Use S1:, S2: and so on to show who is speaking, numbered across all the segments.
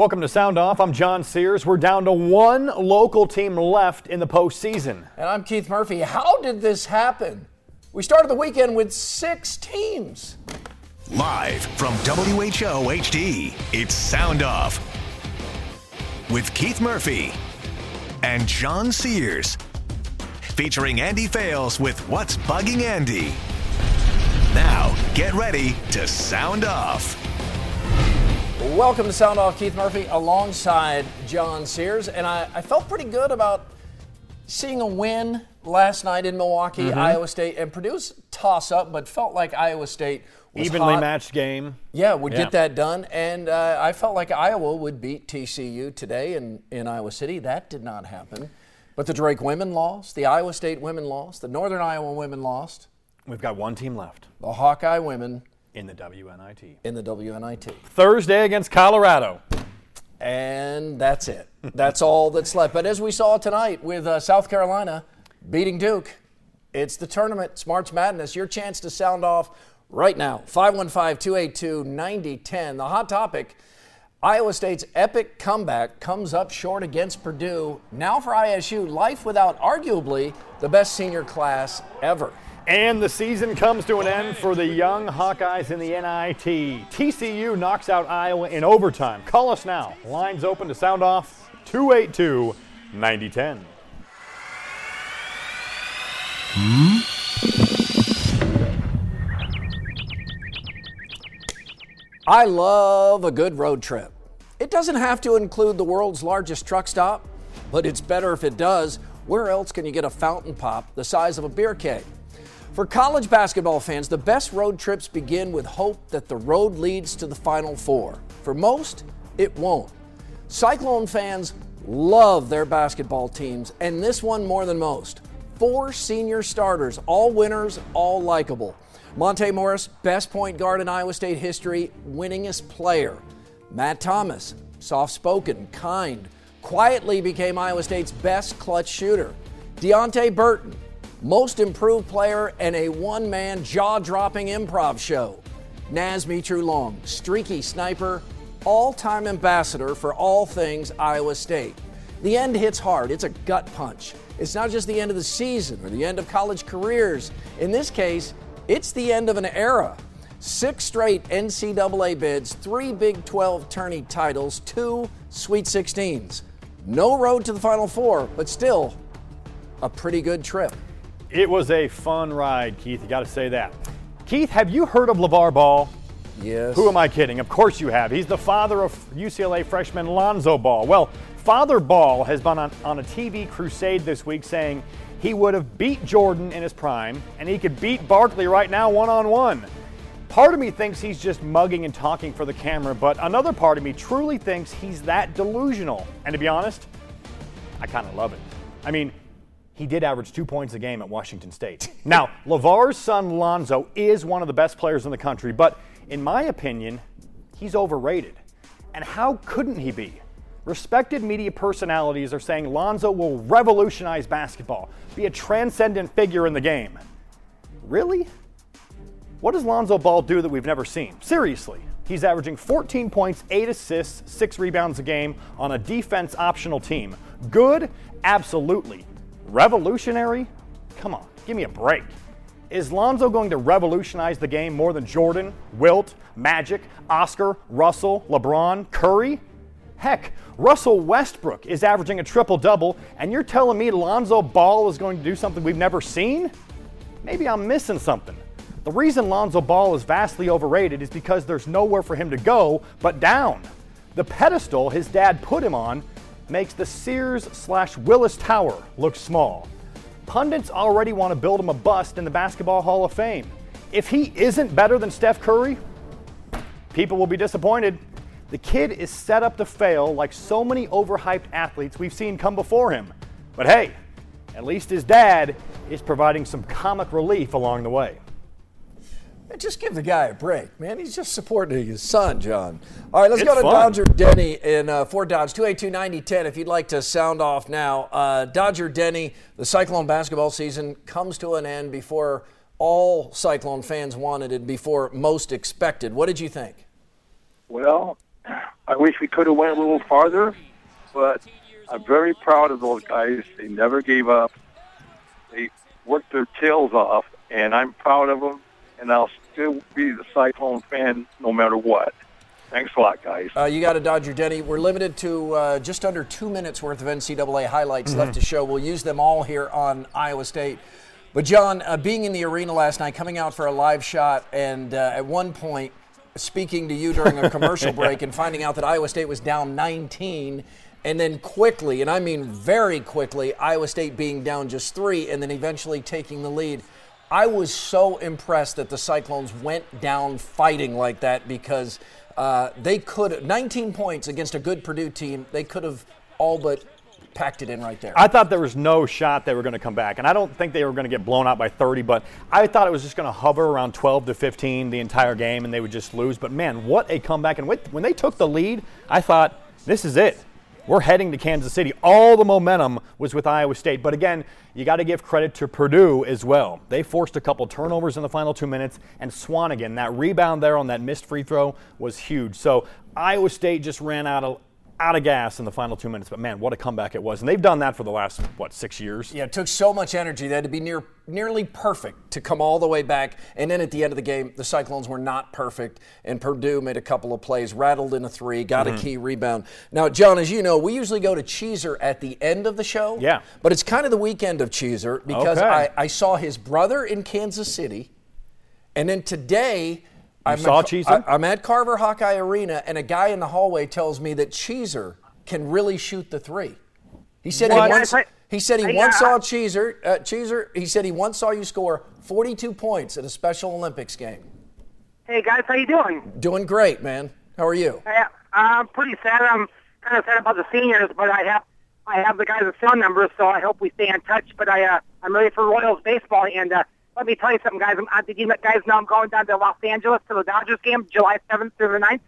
S1: Welcome to Sound Off. I'm John Sears. We're down to one local team left in the postseason.
S2: And I'm Keith Murphy. How did this happen? We started the weekend with six teams.
S3: Live from WHO HD, it's Sound Off with Keith Murphy and John Sears. Featuring Andy Fales with What's Bugging Andy. Now, get ready to sound off.
S2: Welcome to Sound Off, Keith Murphy, alongside John Sears. And I, I felt pretty good about seeing a win last night in Milwaukee,
S1: Mm-hmm.
S2: Iowa State, and Purdue's toss up, but felt like Iowa State was
S1: Evenly
S2: hot.
S1: matched game.
S2: Yeah, would
S1: Yeah.
S2: get that done. And uh, I felt like Iowa would beat TCU today in, in Iowa City. That did not happen. But the Drake women lost, the Iowa State women lost, the Northern Iowa women lost,
S1: We've got one team left
S2: the Hawkeye women
S1: in the WNIT.
S2: in the WNIT.
S1: Thursday against Colorado.
S2: And that's it. That's all that's left. But as we saw tonight with uh, South Carolina beating Duke, it's the tournament. It's March Madness. Your chance to sound off right now. 515 282 9010. The hot topic Iowa State's epic comeback comes up short against Purdue. Now for ISU, life without arguably the best senior class ever.
S1: And the season comes to an end for the young Hawkeyes in the NIT. TCU knocks out Iowa in overtime. Call us now. Lines open to sound off 282 9010. Hmm?
S2: I love a good road trip. It doesn't have to include the world's largest truck stop, but it's better if it does. Where else can you get a fountain pop the size of a beer keg? For college basketball fans, the best road trips begin with hope that the road leads to the Final Four. For most, it won't. Cyclone fans love their basketball teams, and this one more than most. Four senior starters, all winners, all likable. Monte Morris, best point guard in Iowa State history, winningest player. Matt Thomas, soft spoken, kind, quietly became Iowa State's best clutch shooter. Deonte Burton, most improved player and a one man jaw dropping improv show. Naz Mitrou-Long, streaky sniper, all time ambassador for all things Iowa State. The end hits hard, it's a gut punch. It's not just the end of the season or the end of college careers. In this case, it's the end of an era. Six straight NCAA bids, three Big 12 tourney titles, two Sweet 16s. No road to the Final Four, but still a pretty good trip.
S1: It was a fun ride, Keith. You got to say that. Keith, have you heard of LeVar Ball?
S2: Yes.
S1: Who am I kidding? Of course you have. He's the father of UCLA freshman Lonzo Ball. Well, Father Ball has been on, on a TV crusade this week saying he would have beat Jordan in his prime and he could beat Barkley right now one on one. Part of me thinks he's just mugging and talking for the camera, but another part of me truly thinks he's that delusional. And to be honest, I kind of love it. I mean, he did average two points a game at Washington State. Now, LeVar's son Lonzo is one of the best players in the country, but in my opinion, he's overrated. And how couldn't he be? Respected media personalities are saying Lonzo will revolutionize basketball, be a transcendent figure in the game. Really? What does Lonzo Ball do that we've never seen? Seriously. He's averaging 14 points, 8 assists, 6 rebounds a game on a defense optional team. Good? Absolutely. Revolutionary? Come on, give me a break. Is Lonzo going to revolutionize the game more than Jordan, Wilt, Magic, Oscar, Russell, LeBron, Curry? Heck, Russell Westbrook is averaging a triple double, and you're telling me Lonzo Ball is going to do something we've never seen? Maybe I'm missing something. The reason Lonzo Ball is vastly overrated is because there's nowhere for him to go but down. The pedestal his dad put him on makes the Sears slash Willis Tower look small. pundits already want to build him a bust in the Basketball Hall of Fame. If he isn't better than Steph Curry, people will be disappointed. The kid is set up to fail like so many overhyped athletes we've seen come before him. But hey, at least his dad is providing some comic relief along the way.
S2: Just give the guy a break, man. He's just supporting his son, John. All right, let's
S1: It's
S2: go to
S1: fun.
S2: Dodger Denny in uh, Fort Dodge, 282-9010 if you'd like to sound off now. Uh, Dodger Denny, the Cyclone basketball season comes to an end before all Cyclone fans wanted it, before most expected. What did you think?
S4: Well, I wish we could have went a little farther, but I'm very proud of those guys. They never gave up. They worked their tails off, and I'm proud of them. And I'll still be the Cyclone fan no matter what. Thanks a lot, guys.
S2: Uh, you got a Dodger Denny. We're limited to uh, just under two minutes worth of NCAA highlights left to show. We'll use them all here on Iowa State. But, John, uh, being in the arena last night, coming out for a live shot, and uh, at one point speaking to you during a commercial break and finding out that Iowa State was down 19, and then quickly, and I mean very quickly, Iowa State being down just three, and then eventually taking the lead. I was so impressed that the Cyclones went down fighting like that because uh, they could 19 points against a good Purdue team. They could have all but packed it in right there.
S1: I thought there was no shot they were going to come back, and I don't think they were going to get blown out by 30. But I thought it was just going to hover around 12 to 15 the entire game, and they would just lose. But man, what a comeback! And when they took the lead, I thought this is it. We're heading to Kansas City. All the momentum was with Iowa State. But again, you got to give credit to Purdue as well. They forced a couple turnovers in the final two minutes, and Swanigan, that rebound there on that missed free throw was huge. So Iowa State just ran out of out of gas in the final two minutes. But man, what a comeback it was. And they've done that for the last, what, six years?
S2: Yeah, it took so much energy. They had to be near nearly perfect to come all the way back. And then at the end of the game, the Cyclones were not perfect, and Purdue made a couple of plays, rattled in a three, got
S1: Mm-hmm.
S2: a key rebound. Now, John, as you know, we usually go to Cheeser at the end of the show.
S1: Yeah.
S2: But it's kind of the weekend of Cheeser because
S1: Okay.
S2: I, I saw his brother in Kansas City, and then today. I'm
S1: saw
S2: at,
S1: Cheeser?
S2: I, I'm at Carver Hawkeye Arena, and a guy in the hallway tells me that Cheeser can really shoot the three. He said
S1: What?
S2: he once, he said he
S5: I-
S2: once saw Cheeser. Uh, Cheeser. He said he once saw you score 42 points at a Special Olympics game.
S5: Hey guys, how you doing?
S2: Doing great, man. How are you?
S5: Hey, I'm pretty sad. I'm kind of sad about the seniors, but I have I have the guys' phone numbers, so I hope we stay in touch. But I uh, I'm ready for Royals baseball, and uh, let me tell you something, guys. I'm, did you guys know I'm going down to Los Angeles to the Dodgers game, July 7th through the 9th?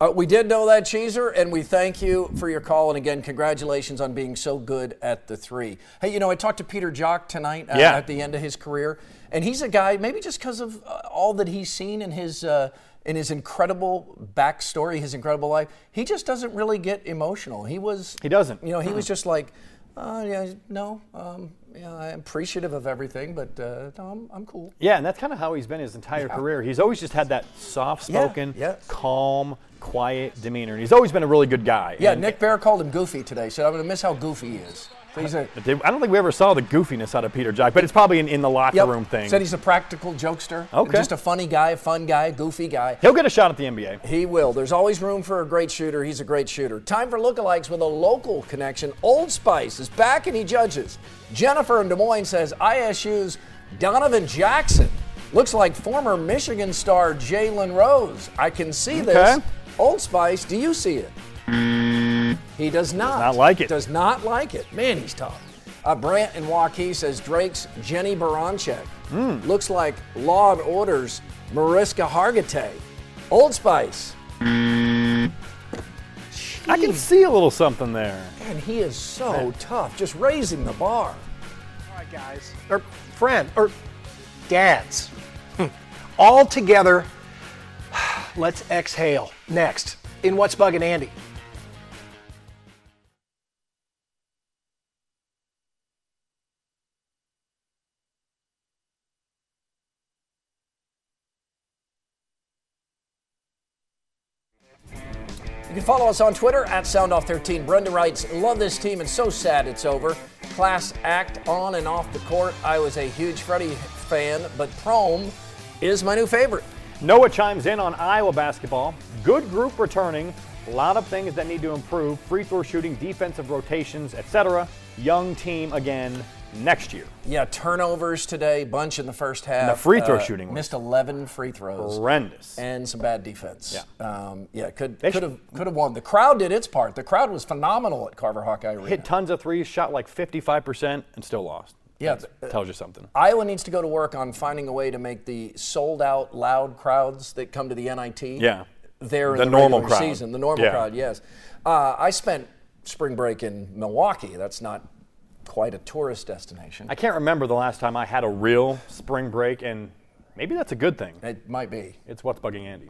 S2: Uh, we did know that, Cheeser, and we thank you for your call. And again, congratulations on being so good at the three. Hey, you know, I talked to Peter Jok tonight uh,
S1: Yeah.
S2: at the end of his career, and he's a guy, maybe just because of uh, all that he's seen in his uh, in his incredible backstory, his incredible life, he just doesn't really get emotional. He was
S1: He doesn't.
S2: You know, he was just like, uh, yeah, no, um, yeah, I'm appreciative of everything, but uh, no, I'm, I'm cool.
S1: Yeah, and that's kind of how he's been his entire career. He's always just had that soft spoken,
S2: Yeah, yeah.
S1: calm, quiet demeanor. And he's always been a really good guy.
S2: Yeah,
S1: And
S2: Nick Baer called him Goofy today. Said I'm going to miss how goofy he is. So he's a
S1: I don't think we ever saw the goofiness out of Peter Jok, but it's probably in, in the locker
S2: Yep.
S1: room thing.
S2: Said he's a practical jokester.
S1: Okay.
S2: Just a funny guy, fun guy, goofy guy.
S1: He'll get a shot at the NBA.
S2: He will. There's always room for a great shooter. He's a great shooter. Time for lookalikes with a local connection. Old Spice is back and he judges. Jennifer in Des Moines says ISU's Donovan Jackson looks like former Michigan star Jalen Rose. I can see this. Old Spice, do you see it? Mm, He does not.
S1: not like it.
S2: Does not like it. Man, he's tough. Uh, Brant in Waukee says Drake's Jennie Baranczyk
S1: Hmm.
S2: looks like Law and Order's Mariska Hargitay. Old Spice.
S1: I can see a little something there.
S2: Man, he is so tough, just raising the bar.
S6: All right, guys, or friend, or dads, Hmm. all together. Let's exhale. Next, in what's bugging Andy?
S2: You can follow us on Twitter at SoundOff13. Brenda writes, Love this team and so sad it's over. Class act on and off the court. I was a huge Freddie fan, but Prohm is my new favorite.
S1: Noah chimes in on Iowa basketball. Good group returning. A lot of things that need to improve. Free throw shooting, defensive rotations, etc. Young team again. Next year.
S2: Yeah, turnovers today, bunch in the first half.
S1: the free throw shooting was
S2: missed 11 free throws.
S1: Horrendous.
S2: and some bad defense.
S1: Yeah.
S2: um, yeah, could could have could have won. The crowd did its part. The crowd was phenomenal at Carver Hawkeye Arena.
S1: Hit tons of threes, shot like 55%, and still lost.
S2: Yeah,
S1: That tells you something.
S2: Iowa needs to go to work on finding a way to make the sold out loud crowds that come to the NIT.
S1: Yeah.
S2: there in
S1: The
S2: the,
S1: normal crowd.
S2: season. The normal
S1: Yeah.
S2: crowd, yes. Uh, I spent spring break in Milwaukee. That's not quite a tourist destination.
S1: I can't remember the last time I had a real spring break, and maybe that's a good thing.
S2: it might be.
S1: It's what's bugging Andy.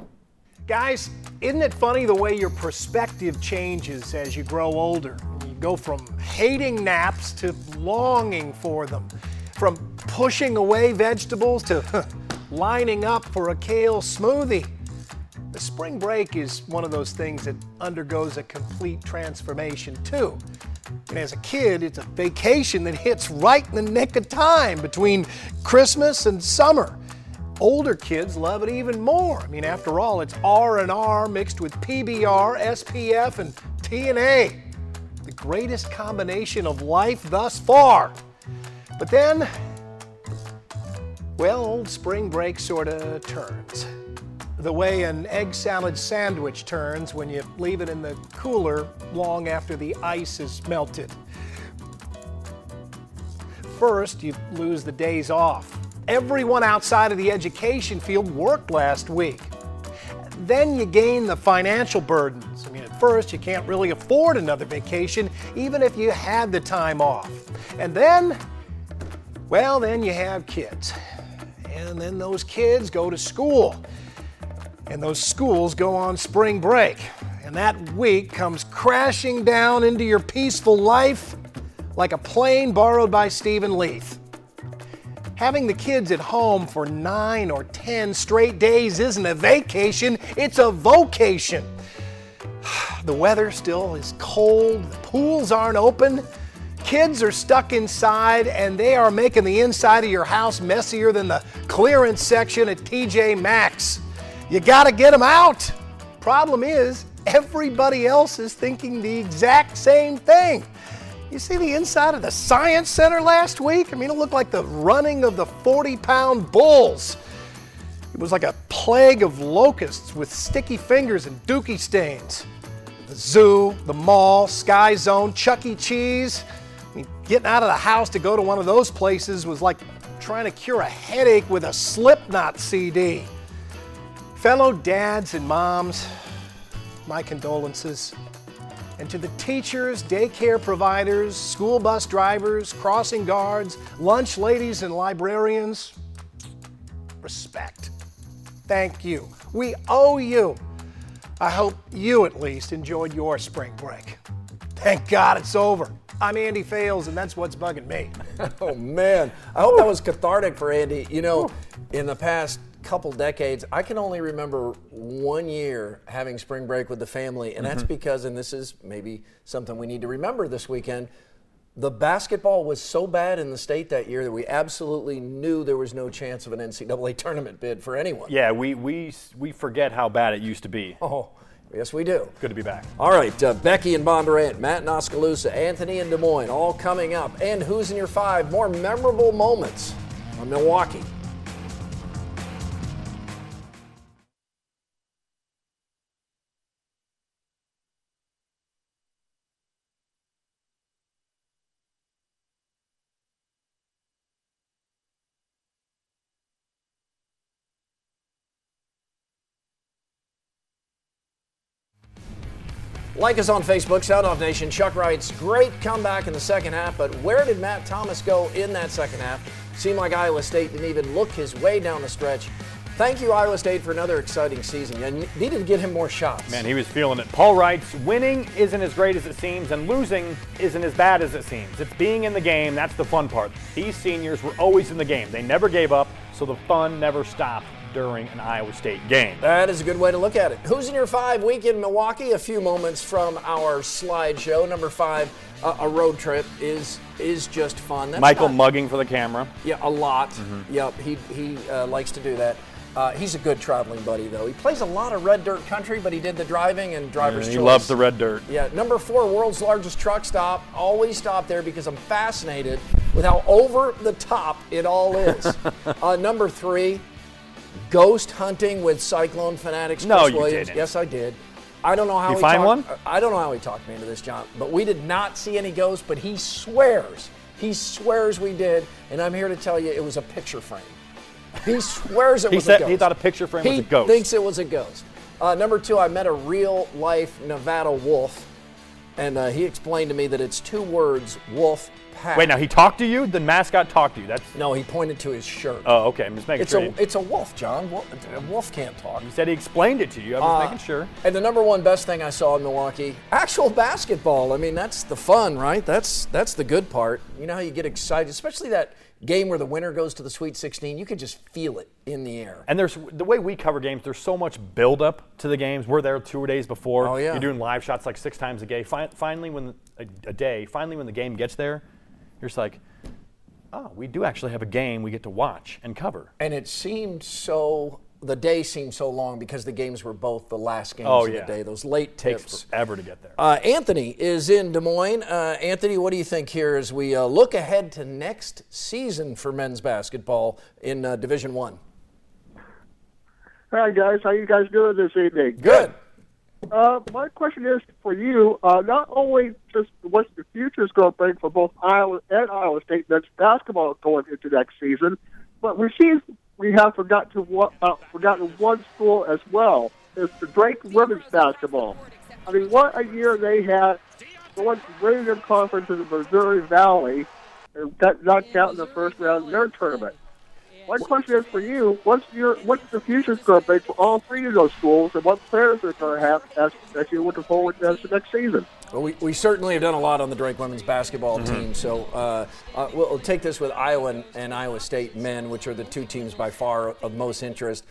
S6: Guys, isn't it funny the way your perspective changes as you grow older? You go from hating naps to longing for them, from pushing away vegetables to lining up for a kale smoothie. The spring break is one of those things that undergoes a complete transformation, too. And as a kid, it's a vacation that hits right in the nick of time between Christmas and summer. Older kids love it even more. I mean, after all, it's R&R mixed with PBR, SPF, and TNA. The greatest combination of life thus far. But then, well, old spring break sort of turns. The way an egg salad sandwich turns when you leave it in the cooler long after the ice is melted. First, you lose the days off. Everyone outside of the education field worked last week. Then you gain the financial burdens. I mean, at first, you can't really afford another vacation, even if you had the time off. And then, well, then you have kids. And then those kids go to school. And those schools go on spring break. And that week comes crashing down into your peaceful life like a plane borrowed by Steven Leath. Having the kids at home for nine or ten straight days isn't a vacation, it's a vocation. The weather still is cold, the pools aren't open, kids are stuck inside, and they are making the inside of your house messier than the clearance section at TJ Maxx. You gotta get them out. Problem is, everybody else is thinking the exact same thing. You see the inside of the Science Center last week? I mean, it looked like the running of the 40 pound bulls. It was like a plague of locusts with sticky fingers and dookie stains. The zoo, the mall, Sky Zone, Chuck E. Cheese. I mean, getting out of the house to go to one of those places was like trying to cure a headache with a Slipknot CD. Fellow dads and moms, my condolences. And to the teachers, daycare providers, school bus drivers, crossing guards, lunch ladies, and librarians, respect. Thank you. We owe you. I hope you at least enjoyed your spring break. Thank God it's over. I'm Andy Fales, and that's what's bugging me.
S2: Oh man, I hope that was cathartic for Andy. You know, in the past couple decades, I can only remember one year having spring break with the family, and that's because, and this is maybe something we need to remember this weekend. The basketball was so bad in the state that year that we absolutely knew there was no chance of an NCAA tournament bid for anyone.
S1: Yeah, we, we, we forget how bad it used to be.
S2: Oh, yes, we do.
S1: Good to be back.
S2: All right, uh, Becky and Bondurant, Matt in Oskaloosa, Anthony in Des Moines, all coming up. And who's in your five more memorable moments on Milwaukee? Like us on Facebook, Sound Off Nation. Chuck writes, great comeback in the second half, but where did Matt Thomas go in that second half? Seemed like Iowa State didn't even look his way down the stretch. Thank you, Iowa State, for another exciting season. You needed to get him more shots.
S1: Man, he was feeling it. Paul writes, winning isn't as great as it seems, and losing isn't as bad as it seems. It's being in the game, that's the fun part. These seniors were always in the game. They never gave up, so the fun never stopped during an Iowa State game.
S2: That is a good way to look at it. Who's in your five week in Milwaukee? A few moments from our slideshow. Number five, uh, a road trip is is just fun. That's
S1: Michael
S2: not-
S1: mugging for the camera.
S2: Yeah, a lot. Yep, he he uh, likes to do that. Uh, he's a good traveling buddy, though. He plays a lot of red dirt country, but he did the driving and driver's
S1: he
S2: choice.
S1: loves the red dirt.
S2: Yeah, number four, world's largest truck stop. Always stop there because I'm fascinated with how over the top it all is. uh, number three, ghost hunting with Cyclone fanatics.
S1: No,
S2: Chris
S1: you
S2: Williams.
S1: didn't.
S2: Yes, I did. I don't know how
S1: You
S2: he
S1: find
S2: talked-
S1: one?
S2: I don't know how he talked me into this, John. But we did not see any ghosts. But he swears, he swears we did. And I'm here to tell you, it was a picture frame. He swears it
S1: He
S2: was
S1: said
S2: a ghost.
S1: he thought a picture frame was a ghost.
S2: thinks it was a ghost. Uh, number two, I met a real life Nevada wolf, and uh, he explained to me that it's two words, wolf pack.
S1: Wait, now he talked to you? The mascot talked to you? That's
S2: No, he pointed to his shirt.
S1: oh, okay. I'm just making
S2: it's
S1: sure.
S2: a
S1: you-
S2: it's a wolf, John. Wolf, a wolf can't talk.
S1: he said he explained it to you. I was
S2: Uh,
S1: making sure.
S2: And the number one best thing I saw in Milwaukee, actual basketball. I mean, that's the fun, right? That's that's the good part. You know how you get excited, especially that game where the winner goes to the Sweet 16. You could just feel it in the air.
S1: And there's the way we cover games. There's so much buildup to the games. We're there two days before.
S2: Oh, yeah.
S1: You're doing live shots like six times a day. Fi- finally, when a, a day, finally when the game gets there, you're just like, oh, we do actually have a game we get to watch and cover.
S2: And it seemed so. The day seemed so long because the games were both the last games
S1: Oh,
S2: of
S1: yeah.
S2: the day. Those late
S1: Takes
S2: tips.
S1: forever to get there.
S2: Uh, Anthony is in Des Moines. Uh, Anthony, what do you think here as we uh, look ahead to next season for men's basketball in uh, Division One?
S7: Hi guys, how you guys doing this evening?
S2: Good.
S7: Uh, my question is for you. Uh, not only just what's the future is going to bring for both Iowa and Iowa State men's basketball going into next season, but we see we have forgotten to uh, forgotten one school as well. It's the Drake women's basketball. I mean, what a year they had going winning their conference in the Missouri Valley and got knocked out in the first round of their tournament. My question is for you: What's your what's the future going to be for all three of those schools, and what players are going to have as, as you're looking forward to the next season?
S2: Well, we, we certainly have done a lot on the Drake women's basketball
S1: Mm-hmm.
S2: team. So uh, uh, we'll, we'll take this with Iowa and, and Iowa State men, which are the two teams by far of most interest.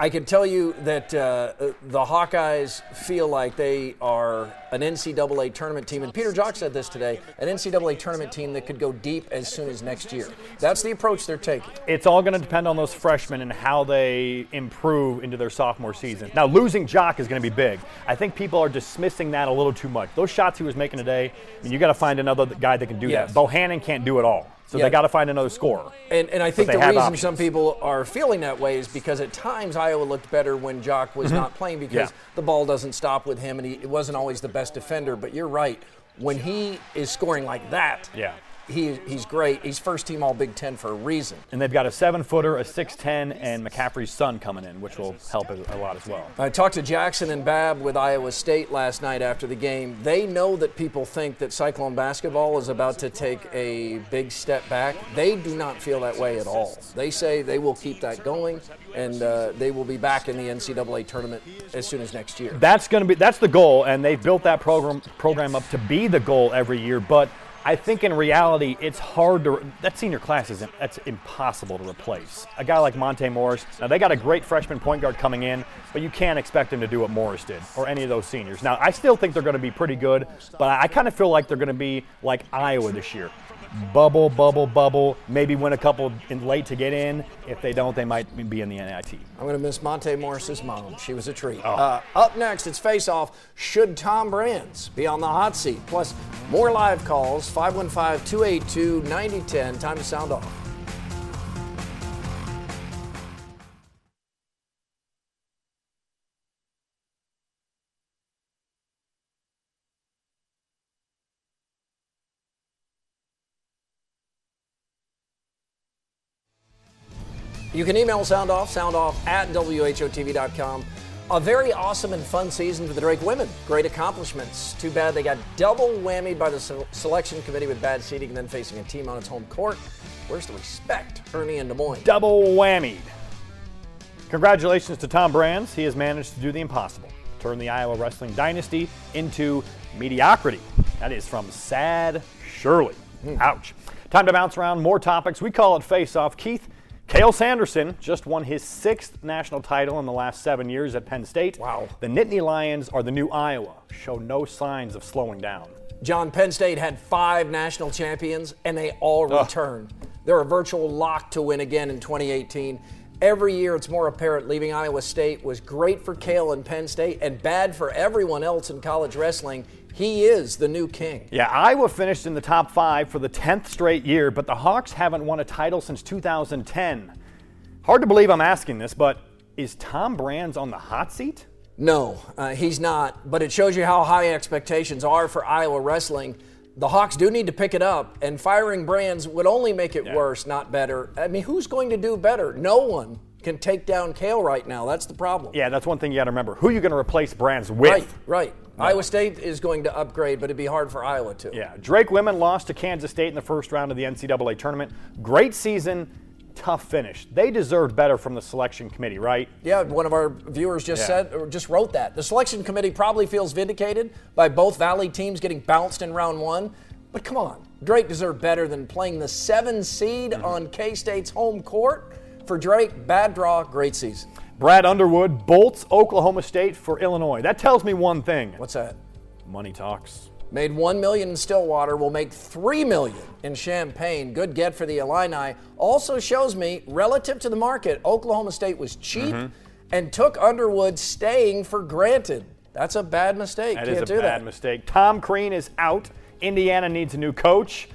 S2: I, can tell you that uh, the Hawkeyes feel like they are an NCAA tournament team. And Peter Jok said this today an NCAA tournament team that could go deep as soon as next year. That's the approach they're taking.
S1: It's all going to depend on those freshmen and how they improve into their sophomore season. Now, losing Jok is going to be big. I think people are dismissing that a little too much. Those shots he was making today, I mean, you got to find another guy that can do
S2: Yes.
S1: that. Bohannon can't do it all, so
S2: Yeah.
S1: they got to find another scorer.
S2: And, and I think the reason
S1: options.
S2: some people are feeling that way is because at times Iowa looked better when Jok was not playing because
S1: Mm-hmm. Yeah.
S2: the ball doesn't stop with him and he it wasn't always the best defender. But you're right. When he is scoring like that,
S1: Yeah.
S2: He, he's great. He's first team All Big Ten for a reason.
S1: And they've got a seven footer, a 6'10, and McCaffery's son coming in, which will help a lot as well.
S2: I talked to Jackson and Babb with Iowa State last night after the game. They know that people think that Cyclone basketball is about to take a big step back. They do not feel that way at all. They say they will keep that going, and uh, they will be back in the NCAA tournament as soon as next year.
S1: That's going to be that's the goal, and they've built that program program up to be the goal every year. But I think in reality, it's hard to that senior class is that's impossible to replace. A guy like Monte Morris. Now they got a great freshman point guard coming in, but you can't expect him to do what Morris did or any of those seniors. Now I still think they're going to be pretty good, but I kind of feel like they're going to be like Iowa this year. Bubble, bubble, bubble. Maybe win a couple in late to get in. If they don't, they might be in the NIT.
S2: I'm going to miss Monte Morris's mom. She was a treat.
S1: Oh.
S2: Uh, up next, it's Face Off. Should Tom Brands be on the hot seat? Plus, more live calls 515 282 9010. Time to sound off. You can email Sound SoundOff, soundoff at WHOTV.com. A very awesome and fun season for the Drake women. Great accomplishments. Too bad they got double whammied by the selection committee with bad seating and then facing a team on its home court. Where's the respect? Ernie and Des Moines.
S1: double whammied. Congratulations to Tom Brands. He has managed to do the impossible turn the Iowa wrestling dynasty into mediocrity. That is from Sad Shirley. Hmm. Ouch. Time to bounce around more topics. We call it Face Off. Keith, Cael Sanderson just won his sixth national title in the last seven years at Penn State.
S2: Wow.
S1: The Nittany Lions are the new Iowa. Show no signs of slowing down.
S2: John Penn State had five national champions, and they all returned. They're a virtual lock to win again in 2018. Every year it's more apparent leaving Iowa State was great for Cael and Penn State and bad for everyone else in college wrestling. He is the new king.
S1: Yeah, Iowa finished in the top five for the 10th straight year, but the Hawks haven't won a title since 2010. Hard to believe I'm asking this, but is Tom Brands on the hot seat?
S2: No, uh, he's not, but it shows you how high expectations are for Iowa wrestling. The Hawks do need to pick it up, and firing Brands would only make it
S1: Yeah.
S2: worse, not better. I mean, who's going to do better? No one can take down Cael right now. That's the problem.
S1: Yeah, that's one thing you got to remember. Who are you going to replace Brands with?
S2: Right, right. Iowa State is going to upgrade, but it'd be hard for Iowa to.
S1: Yeah, Drake women lost to Kansas State in the first round of the NCAA tournament. Great season, tough finish. They deserved better from the selection committee, right?
S2: Yeah, one of our viewers just
S1: Yeah.
S2: said or just wrote that. The selection committee probably feels vindicated by both Valley teams getting bounced in round one. But come on, Drake deserved better than playing the seven seed
S1: Mm-hmm.
S2: on K State's home court. For Drake, bad draw, great season.
S1: Brad Underwood bolts Oklahoma State for Illinois. That tells me one thing.
S2: What's that?
S1: Money talks.
S2: Made one million in Stillwater, will make three million in Champaign. Good get for the Illini. Also shows me, relative to the market, Oklahoma State was cheap
S1: Mm-hmm.
S2: and took Underwood staying for granted. That's a bad mistake.
S1: That
S2: Can't
S1: is a
S2: do
S1: bad
S2: that.
S1: mistake. Tom Crean is out. Indiana needs a new coach.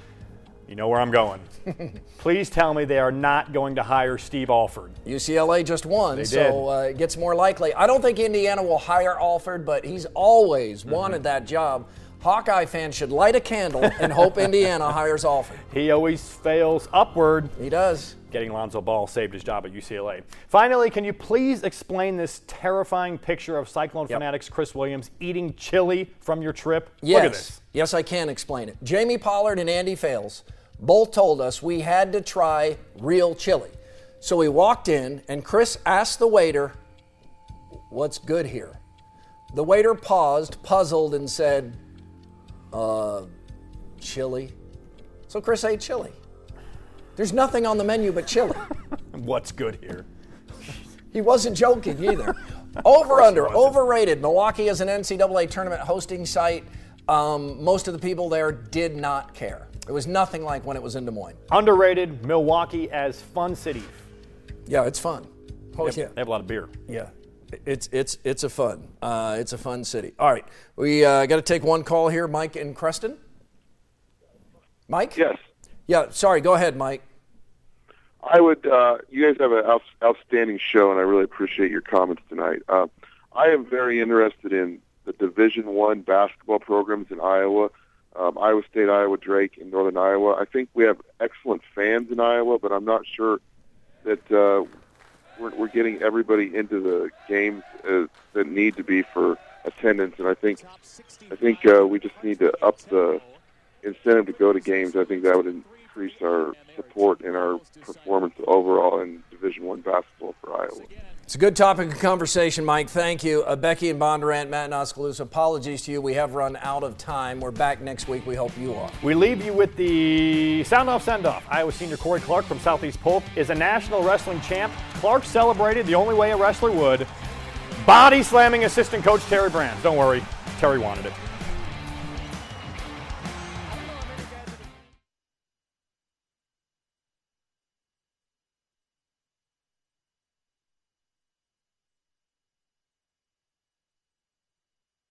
S1: You know where I'm going. Please tell me they are not going to hire Steve Alford.
S2: UCLA just won,
S1: They
S2: so uh, it gets more likely. I don't think Indiana will hire Alford, but he's always
S1: Mm-hmm.
S2: wanted that job. Hawkeye fans should light a candle and hope Indiana hires Alford.
S1: He always fails upward.
S2: He does.
S1: Getting Lonzo Ball saved his job at UCLA. Finally, can you please explain this terrifying picture of Cyclone
S2: Yep.
S1: Fanatics Chris Williams eating chili from your trip?
S2: Yes.
S1: Look at this.
S2: Yes, I can explain it. Jamie Pollard and Andy Fales both told us we had to try real chili. So we walked in, and Chris asked the waiter, What's good here? The waiter paused, puzzled, and said, Uh, chili. So Chris ate chili. There's nothing on the menu but chili.
S1: What's good here?
S2: He wasn't joking either. Over under, overrated. Milwaukee is an NCAA tournament hosting site. Um, most of the people there did not care. It was nothing like when it was in Des Moines.
S1: Underrated Milwaukee as fun city.
S2: Yeah, it's fun. Oh
S1: They have, they have a lot of beer.
S2: yeah. It's it's it's a fun uh, it's a fun city. All right, we uh, got to take one call here. Mike in Creston. Mike.
S8: Yes.
S2: Yeah. Sorry. Go ahead, Mike.
S8: I would. Uh, you guys have an out, outstanding show, and I really appreciate your comments tonight. Uh, I am very interested in the Division One basketball programs in Iowa, um, Iowa State, Iowa Drake, and Northern Iowa. I think we have excellent fans in Iowa, but I'm not sure that uh, we're, we're getting everybody into the games uh, that need to be for attendance. And I think I think uh, we just need to up the incentive to go to games. I think that would increase our support and our performance overall in Division One basketball for Iowa.
S2: It's a good topic of conversation, Mike. Thank you. Uh, Becky and Bondurant, Matt and Oskaloosa, apologies to you. We have run out of time. We're back next week. We hope you are.
S1: We leave you with the sound off send off. Iowa senior Cory Clark from Southeast Polk is a national wrestling champ. Clark celebrated the only way a wrestler would body slamming assistant coach Terry Brands. Don't worry, Terry wanted it.